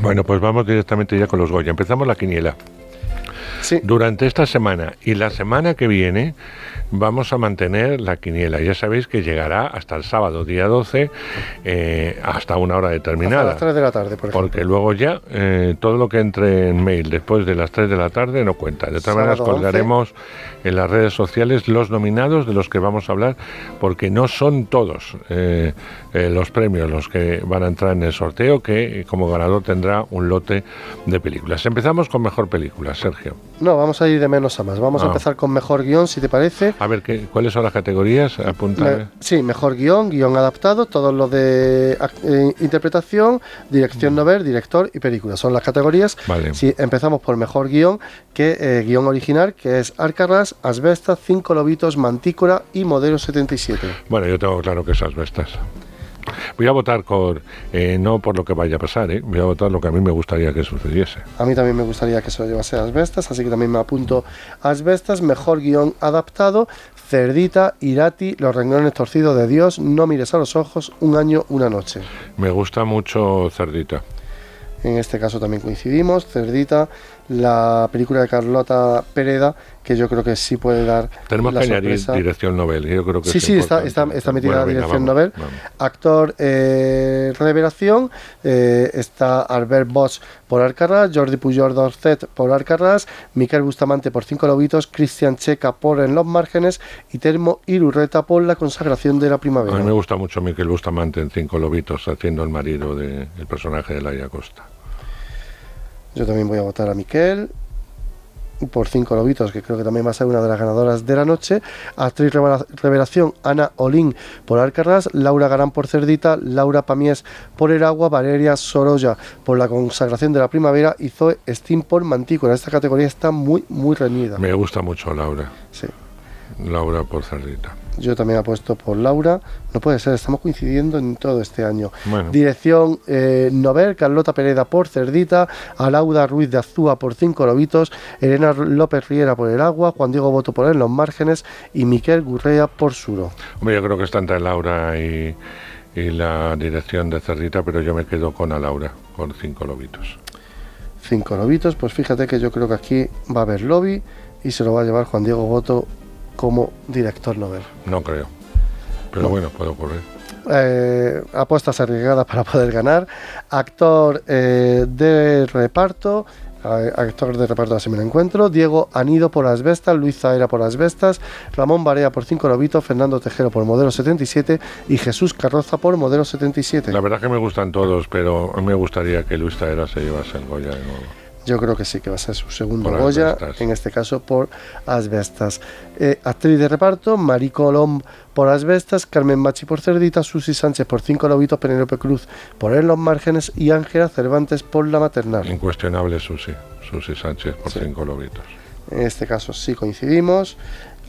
Bueno, pues vamos directamente ya con los Goya. Empezamos la quiniela. Sí. Durante esta semana y la semana que viene vamos a mantener la quiniela. Ya sabéis que llegará hasta el sábado, día 12, eh, hasta una hora determinada. Hasta las 3 de la tarde, por ejemplo. Porque luego ya eh, todo lo que entre en mail después de las 3 de la tarde no cuenta. De todas maneras, Sábado 11. colgaremos en las redes sociales los nominados de los que vamos a hablar, porque no son todos eh, los premios los que van a entrar en el sorteo, que como ganador tendrá un lote de películas. Empezamos con mejor película, Sergio. No, vamos a ir de menos a más. Vamos a Ah. empezar con mejor guion, si te parece. A ver, ¿qué, ¿cuáles son las categorías? Apunta. Me- sí, mejor guion, guion adaptado, todo lo de eh, interpretación, dirección novel, director y película. Son las categorías. Mm. Vale. Si empezamos por mejor guion, que eh, guion original, que es Arcarras, Asbestas, Cinco Lobitos, Mantícora y Modelo 77. Bueno, yo tengo claro que esas bestas. Voy a votar por, eh, no por lo que vaya a pasar, ¿eh? voy a votar lo que a mí me gustaría que sucediese. A mí también me gustaría que se lo llevase Asbestas, así que también me apunto Asbestas, mejor guion adaptado, Cerdita, Irati, Los renglones torcidos de Dios, No mires a los ojos, Un año, una noche. Me gusta mucho Cerdita. En este caso también coincidimos, Cerdita, la película de Carlota Pereda, que yo creo que sí puede dar Tenemos la que añadir sorpresa. dirección novel. Yo creo que Sí, es sí, está, está, está metida Bueno, la venga, dirección vamos, novel. vamos. Actor eh, revelación, eh, está Albert Bosch por Alcaraz, Jordi Pujol Dorcet por Alcaraz, Miquel Bustamante por Cinco Lobitos, Cristian Checa por En los Márgenes y Termo Irurreta por La Consagración de la A Primavera. mí me gusta mucho Miquel Bustamante en Cinco Lobitos haciendo el marido del personaje de Laia Costa. Yo también voy a votar a Miquel por cinco lobitos, que creo que también va a ser una de las ganadoras de la noche. Actriz revela- revelación, Ana Olín por Alcaraz, Laura Garán por Cerdita, Laura Pamies por El Agua, Valeria Sorolla por La Consagración de la Primavera y Zoe Steam por Mantícora. Esta categoría está muy, muy reñida. Me gusta mucho Laura. Sí. Laura por Cerdita. Yo también apuesto por Laura. No puede ser, estamos coincidiendo en todo este año. Bueno. Dirección eh, Novel, Carlota Pereda por Cerdita, Alauda Ruiz de Azúa por Cinco Lobitos, Elena López Riera por El Agua, Juan Diego Boto por En los Márgenes y Miquel Gurrea por Suro. Hombre, yo creo que está entre Laura y, y la dirección de Cerdita, pero yo me quedo con a Laura, por Cinco Lobitos. Cinco Lobitos, pues fíjate que yo creo que aquí va a haber lobby y se lo va a llevar Juan Diego Boto como director Novel. No creo. Pero No. bueno, puede ocurrir. eh, apuestas arriesgadas para poder ganar. Actor eh, de reparto. eh, Actor de reparto así me lo encuentro. Diego Anido por Asbestas, Luis Zaera por Asbestas, Ramón Barea por Cinco Lobitos, Fernando Tejero por Modelo 77 y Jesús Carroza por Modelo 77. La verdad que me gustan todos, pero me gustaría que Luis Taera se llevase el Goya de nuevo. Yo creo que sí, que va a ser su segundo Por Goya, Asbestas. en este caso por Asbestas. Eh, actriz de reparto, Marí Colom por Asbestas, Carmen Machi por Cerdita, Susi Sánchez por Cinco Lobitos, Penélope Cruz por En los Márgenes y Ángela Cervantes por La Maternal. Incuestionable Susi, Susi Sánchez por Sí. Cinco Lobitos. En este caso sí coincidimos.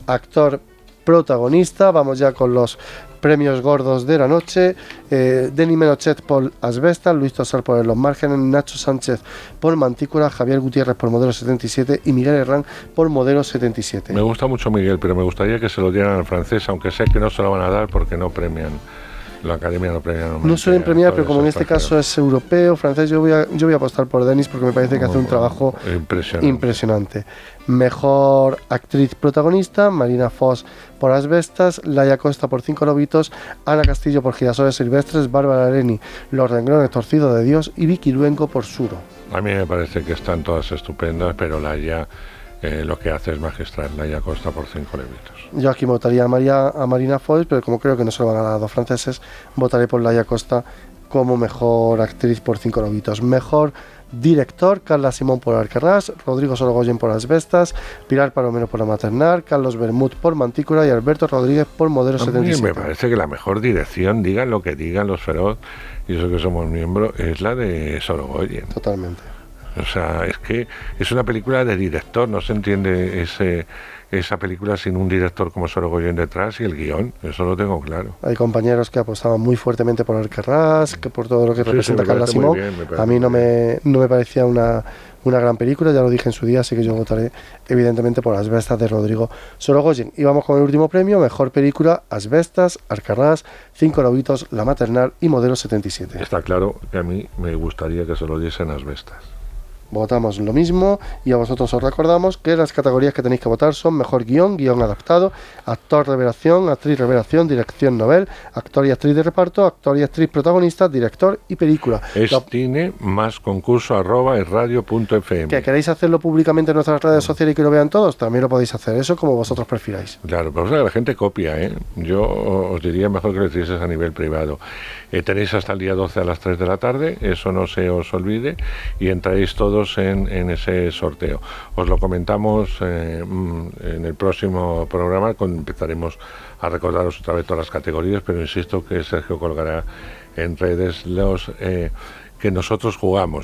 Actor protagonista, vamos ya con los premios gordos de la noche. Eh, Denny Menochet por Asbestas, Luis Tosar por los Márgenes, Nacho Sánchez por Mantícora, Javier Gutiérrez por Modelo 77 y Miguel Herrán por Modelo 77. Me gusta mucho Miguel, pero me gustaría que se lo dieran al francés, aunque sé que no se lo van a dar porque no premian. La academia no premia. No suelen premiar, pero como en este caso es europeo, francés, yo voy a, yo voy a apostar por Denis porque me parece que hace un trabajo impresionante. impresionante. Mejor actriz protagonista, Marina Foss por Asbestas, Laia Costa por Cinco Lobitos, Ana Castillo por Girasoles Silvestres, Bárbara Leni, Los Renglones Torcidos de Dios y Vicky Luengo por Suro. A mí me parece que están todas estupendas, pero Laia eh, lo que hace es magistral. Laia Costa por cinco levitos. Yo aquí votaría a, María, a Marina Foss, pero como creo que no se lo van a dar a dos franceses, votaré por Laia Costa como mejor actriz por Cinco Lobitos. Mejor director, Carla Simón por Alcaraz, Rodrigo Sorogoyen por Asbestas, Pilar Palomero por La Maternal, Carlos Bermud por Mantícora y Alberto Rodríguez por Modelo A mí 77. me parece que la mejor dirección, digan lo que digan los feroz, y eso que somos miembros, es la de Sorogoyen. Totalmente. O sea, es que es una película de director, no se entiende ese esa película sin un director como Sorogoyen detrás y el guion, eso lo tengo claro. Hay compañeros que apostaban muy fuertemente por Alcarrás, que por todo lo que representa Carla Simón. a mí no me, no me parecía una, una gran película, ya lo dije en su día, así que yo votaré evidentemente por Asbestas de Rodrigo Sorogoyen. Y vamos con el último premio, mejor película, Asbestas, Alcarrás, Cinco Lobitos, La Maternal y Modelo 77. Está claro que a mí me gustaría que se lo diesen Asbestas votamos lo mismo y a vosotros os recordamos que las categorías que tenéis que votar son mejor guion, guion adaptado, actor revelación, actriz revelación, dirección novel, actor y actriz de reparto, actor y actriz protagonista, director y película. Es tiene más concurso arroba radio.fm. ¿Que queréis hacerlo públicamente en nuestras redes sociales y que lo vean todos? También lo podéis hacer, eso como vosotros prefiráis. Claro, pero la gente copia, ¿eh? Yo os diría mejor que lo hicieses a nivel privado. Eh, tenéis hasta el día 12 a las 3 de la tarde, eso no se os olvide, y entráis todos en, ese sorteo. Os lo comentamos eh, mm, en el próximo programa, cuando empezaremos a recordaros otra vez todas las categorías, pero insisto que Sergio colgará en redes los... Eh, que nosotros jugamos.